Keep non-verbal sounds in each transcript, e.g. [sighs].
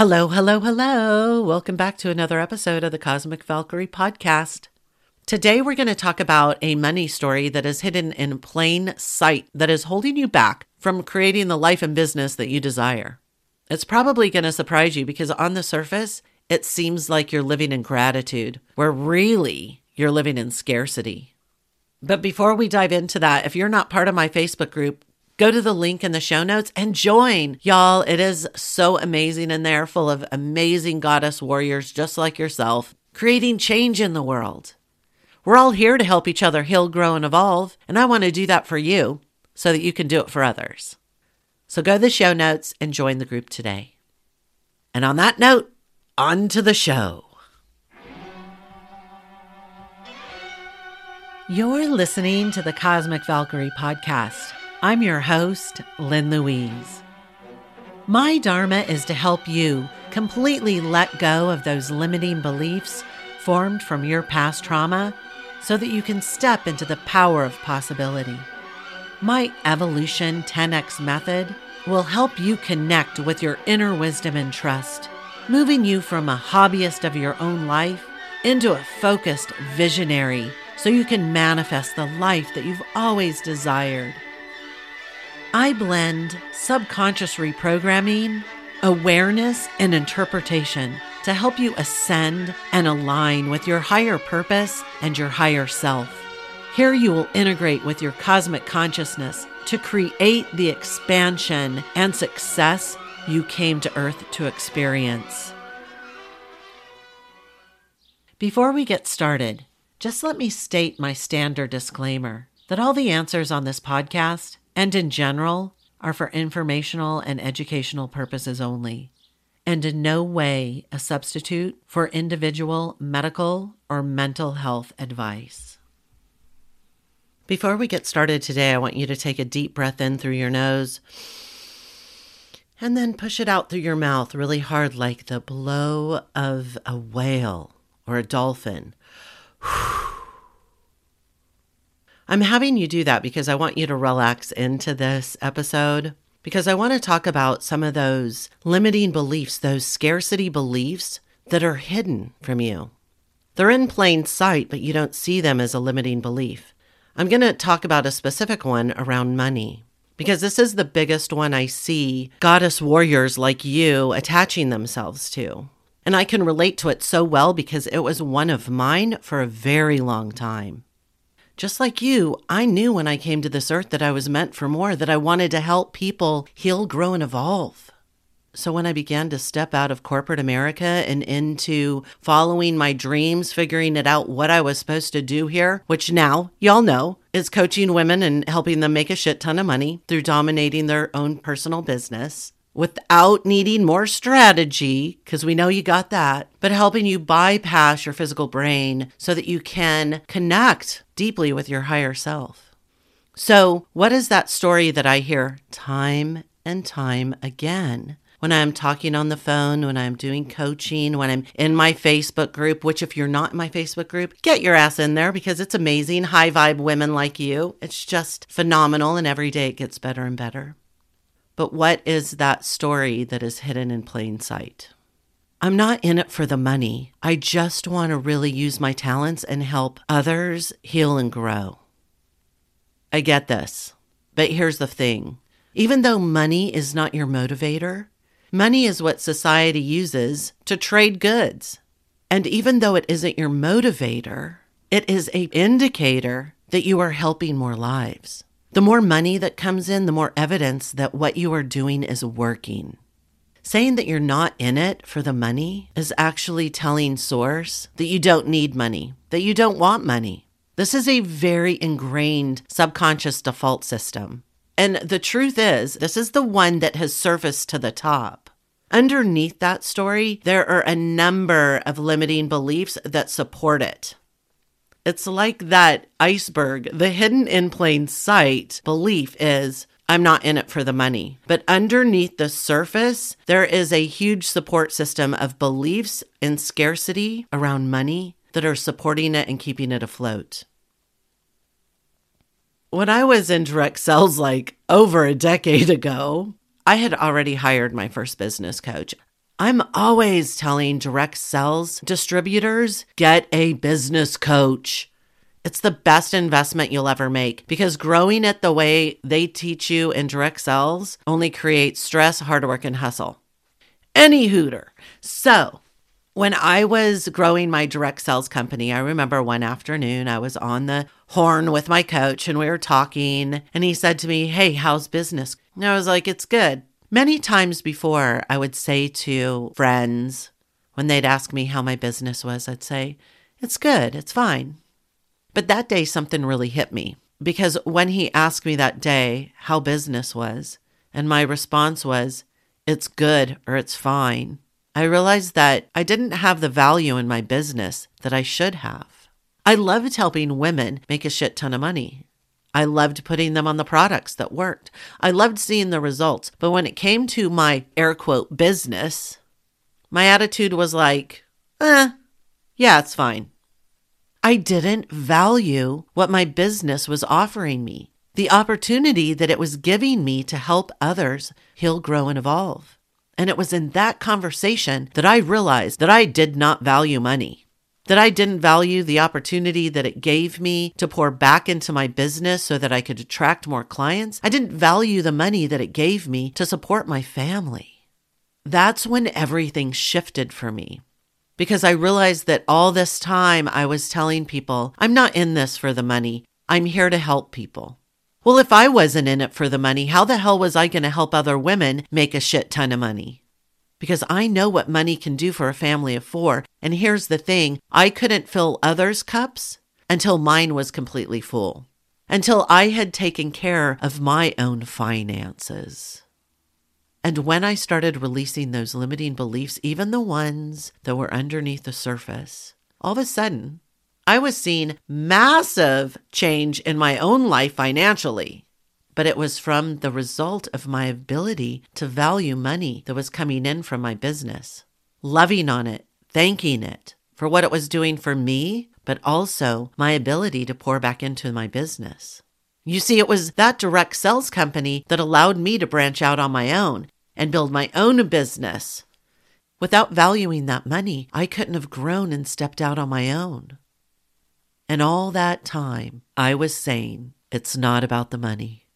Hello, hello, hello. Welcome back to another episode of the Cosmic Valkyrie podcast. Today, we're going to talk about a money story that is hidden in plain sight that is holding you back from creating the life and business that you desire. It's probably going to surprise you because on the surface, it seems like you're living in gratitude, where really you're living in scarcity. But before we dive into that, if you're not part of my Facebook group, go to the link in the show notes and join. Y'all, it is so amazing in there, full of amazing goddess warriors just like yourself, creating change in the world. We're all here to help each other heal, grow, and evolve, and I want to do that for you so that you can do it for others. So go to the show notes and join the group today. And on that note, on to the show. You're listening to the Cosmic Valkyrie podcast. I'm your host, Lynn Louise. My Dharma is to help you completely let go of those limiting beliefs formed from your past trauma so that you can step into the power of possibility. My Evolution 10X method will help you connect with your inner wisdom and trust, moving you from a hobbyist of your own life into a focused visionary so you can manifest the life that you've always desired. I blend subconscious reprogramming, awareness, and interpretation to help you ascend and align with your higher purpose and your higher self. Here you will integrate with your cosmic consciousness to create the expansion and success you came to Earth to experience. Before we get started, just let me state my standard disclaimer that all the answers on this podcast and in general are for informational and educational purposes only, and in no way a substitute for individual medical or mental health advice. Before we get started today, I want you to take a deep breath in through your nose and then push it out through your mouth really hard, like the blow of a whale or a dolphin. [sighs] I'm having you do that because I want you to relax into this episode because I want to talk about some of those limiting beliefs, those scarcity beliefs that are hidden from you. They're in plain sight, but you don't see them as a limiting belief. I'm going to talk about a specific one around money because this is the biggest one I see goddess warriors like you attaching themselves to. And I can relate to it so well because it was one of mine for a very long time. Just like you, I knew when I came to this earth that I was meant for more, that I wanted to help people heal, grow, and evolve. So when I began to step out of corporate America and into following my dreams, figuring it out what I was supposed to do here, which now y'all know is coaching women and helping them make a shit ton of money through dominating their own personal business without needing more strategy, because we know you got that, but helping you bypass your physical brain so that you can connect deeply with your higher self. So, what is that story that I hear time and time again? When I'm talking on the phone, when I'm doing coaching, when I'm in my Facebook group, which, if you're not in my Facebook group, get your ass in there because it's amazing. High vibe women like you. It's just phenomenal, and every day it gets better and better. But what is that story that is hidden in plain sight? I'm not in it for the money. I just want to really use my talents and help others heal and grow. I get this. But here's the thing even though money is not your motivator, money is what society uses to trade goods. And even though it isn't your motivator, it is a indicator that you are helping more lives. The more money that comes in, the more evidence that what you are doing is working. Saying that you're not in it for the money is actually telling Source that you don't need money, that you don't want money. This is a very ingrained subconscious default system. And the truth is, this is the one that has surfaced to the top. Underneath that story, there are a number of limiting beliefs that support it. It's like that iceberg. The hidden in plain sight belief is I'm not in it for the money. But underneath the surface, there is a huge support system of beliefs and scarcity around money that are supporting it and keeping it afloat. When I was in direct sales like over a decade ago, I had already hired my first business coach. I'm always telling direct sales distributors get a business coach. It's the best investment you'll ever make because growing it the way they teach you in direct sales only creates stress, hard work, and hustle. Any hooter. So, when I was growing my direct sales company, I remember one afternoon I was on the horn with my coach and we were talking, and he said to me, Hey, how's business? And I was like, It's good. Many times before, I would say to friends, when they'd ask me how my business was, I'd say, It's good, it's fine. But that day, something really hit me because when he asked me that day how business was, and my response was, It's good or it's fine, I realized that I didn't have the value in my business that I should have. I loved helping women make a shit ton of money. I loved putting them on the products that worked. I loved seeing the results. But when it came to my air quote business, my attitude was like, eh, yeah, it's fine. I didn't value what my business was offering me, the opportunity that it was giving me to help others heal, grow, and evolve. And it was in that conversation that I realized that I did not value money that I didn't value the opportunity that it gave me to pour back into my business so that I could attract more clients. I didn't value the money that it gave me to support my family. That's when everything shifted for me because I realized that all this time I was telling people, I'm not in this for the money. I'm here to help people. Well, if I wasn't in it for the money, how the hell was I going to help other women make a shit ton of money? because I know what money can do for a family of four. And here's the thing I couldn't fill others' cups until mine was completely full, until I had taken care of my own finances. And when I started releasing those limiting beliefs, even the ones that were underneath the surface, all of a sudden, I was seeing massive change in my own life financially but it was from the result of my ability to value money that was coming in from my business, loving on it, thanking it for what it was doing for me, but also my ability to pour back into my business. You see, it was that direct sales company that allowed me to branch out on my own and build my own business. Without valuing that money, I couldn't have grown and stepped out on my own. And all that time, I was saying, it's not about the money.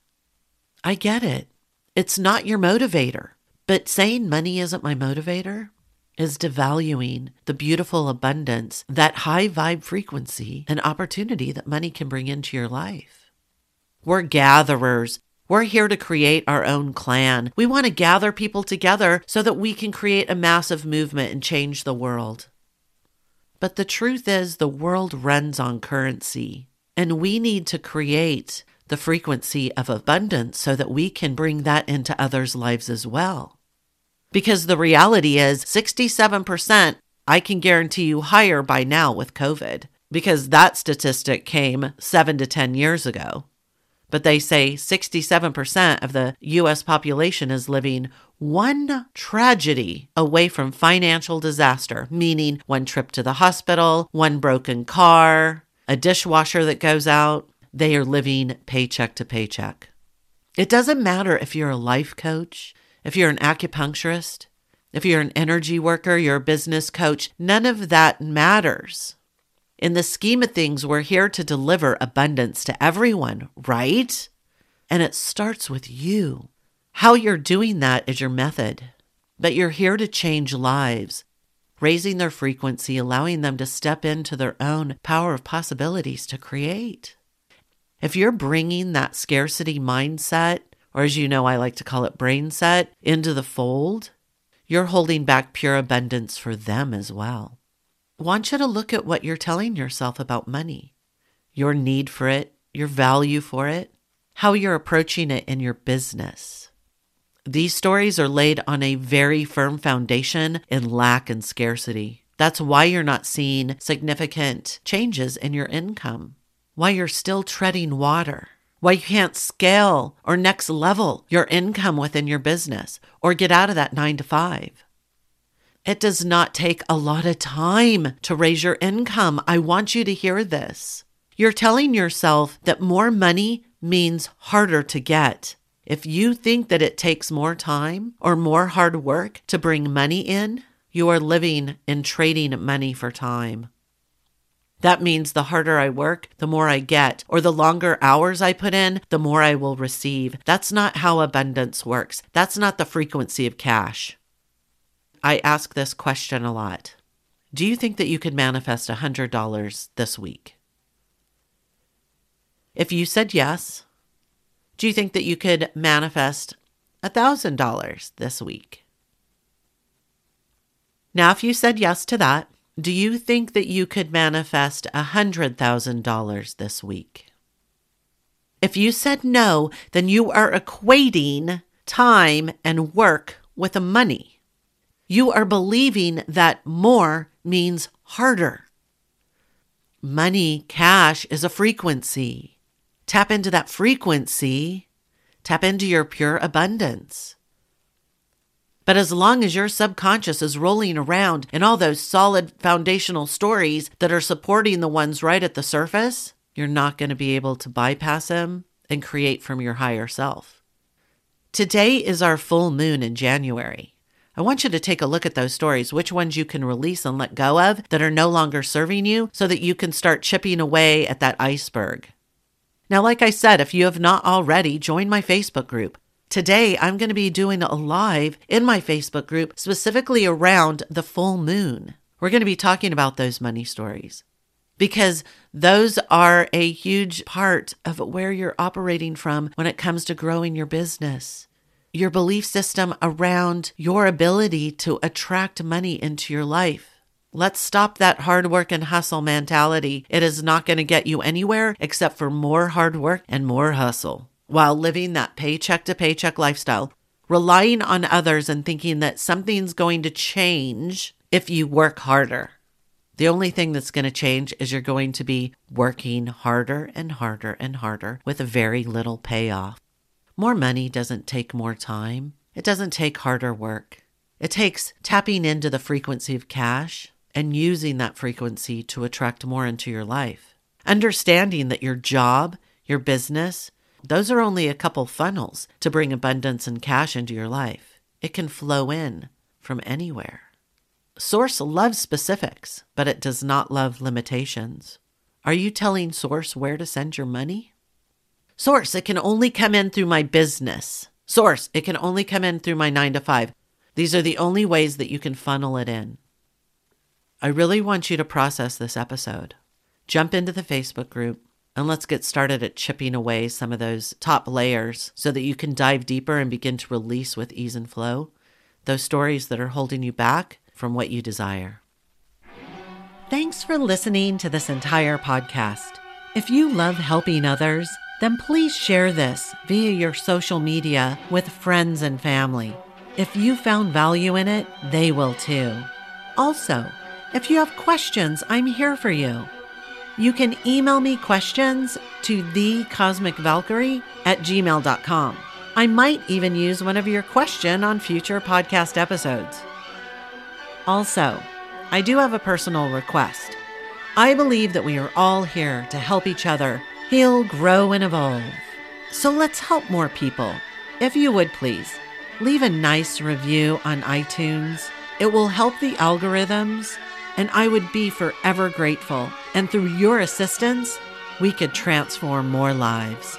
I get it. It's not your motivator. But saying money isn't my motivator is devaluing the beautiful abundance, that high vibe frequency and opportunity that money can bring into your life. We're gatherers. We're here to create our own clan. We want to gather people together so that we can create a massive movement and change the world. But the truth is, the world runs on currency, and we need to create the frequency of abundance so that we can bring that into others' lives as well. Because the reality is 67%, I can guarantee you higher by now with COVID, because that statistic came seven to 10 years ago. But they say 67% of the US population is living one tragedy away from financial disaster, meaning one trip to the hospital, one broken car, a dishwasher that goes out, they are living paycheck to paycheck. It doesn't matter if you're a life coach, if you're an acupuncturist, if you're an energy worker, you're a business coach, none of that matters. In the scheme of things, we're here to deliver abundance to everyone, right? And it starts with you. How you're doing that is your method. But you're here to change lives, raising their frequency, allowing them to step into their own power of possibilities to create. If you're bringing that scarcity mindset, or as you know, I like to call it brain set, into the fold, you're holding back pure abundance for them as well. Want you to look at what you're telling yourself about money, your need for it, your value for it, how you're approaching it in your business. These stories are laid on a very firm foundation in lack and scarcity. That's why you're not seeing significant changes in your income why you're still treading water, why you can't scale or next level your income within your business or get out of that nine to five. It does not take a lot of time to raise your income. I want you to hear this. You're telling yourself that more money means harder to get. If you think that it takes more time or more hard work to bring money in, you are living in trading money for time. That means the harder I work, the more I get, or the longer hours I put in, the more I will receive. That's not how abundance works. That's not the frequency of cash. I ask this question a lot Do you think that you could manifest $100 this week? If you said yes, do you think that you could manifest $1,000 this week? Now, if you said yes to that, do you think that you could manifest $100,000 this week? If you said no, then you are equating time and work with money. You are believing that more means harder. Money, cash is a frequency. Tap into that frequency, tap into your pure abundance. But as long as your subconscious is rolling around in all those solid foundational stories that are supporting the ones right at the surface, you're not going to be able to bypass them and create from your higher self. Today is our full moon in January. I want you to take a look at those stories, which ones you can release and let go of that are no longer serving you, so that you can start chipping away at that iceberg. Now, like I said, if you have not already, join my Facebook group. Today, I'm going to be doing a live in my Facebook group specifically around the full moon. We're going to be talking about those money stories because those are a huge part of where you're operating from when it comes to growing your business. Your belief system around your ability to attract money into your life. Let's stop that hard work and hustle mentality. It is not going to get you anywhere except for more hard work and more hustle while living that paycheck to paycheck lifestyle, relying on others and thinking that something's going to change if you work harder. The only thing that's going to change is you're going to be working harder and harder and harder with very little payoff. More money doesn't take more time. It doesn't take harder work. It takes tapping into the frequency of cash and using that frequency to attract more into your life. Understanding that your job, your business, those are only a couple funnels to bring abundance and cash into your life. It can flow in from anywhere. Source loves specifics, but it does not love limitations. Are you telling Source where to send your money? Source, it can only come in through my business. Source, it can only come in through my nine to five. These are the only ways that you can funnel it in. I really want you to process this episode. Jump into the Facebook group, and let's get started at chipping away some of those top layers so that you can dive deeper and begin to release with ease and flow those stories that are holding you back from what you desire. Thanks for listening to this entire podcast. If you love helping others, then please share this via your social media with friends and family. If you found value in it, they will too. Also, if you have questions, I'm here for you. You can email me questions to thecosmicvalkyrie at gmail.com. I might even use one of your question on future podcast episodes. Also, I do have a personal request. I believe that we are all here to help each other heal, grow, and evolve. So let's help more people. If you would please, leave a nice review on iTunes. It will help the algorithms and I would be forever grateful. And through your assistance, we could transform more lives.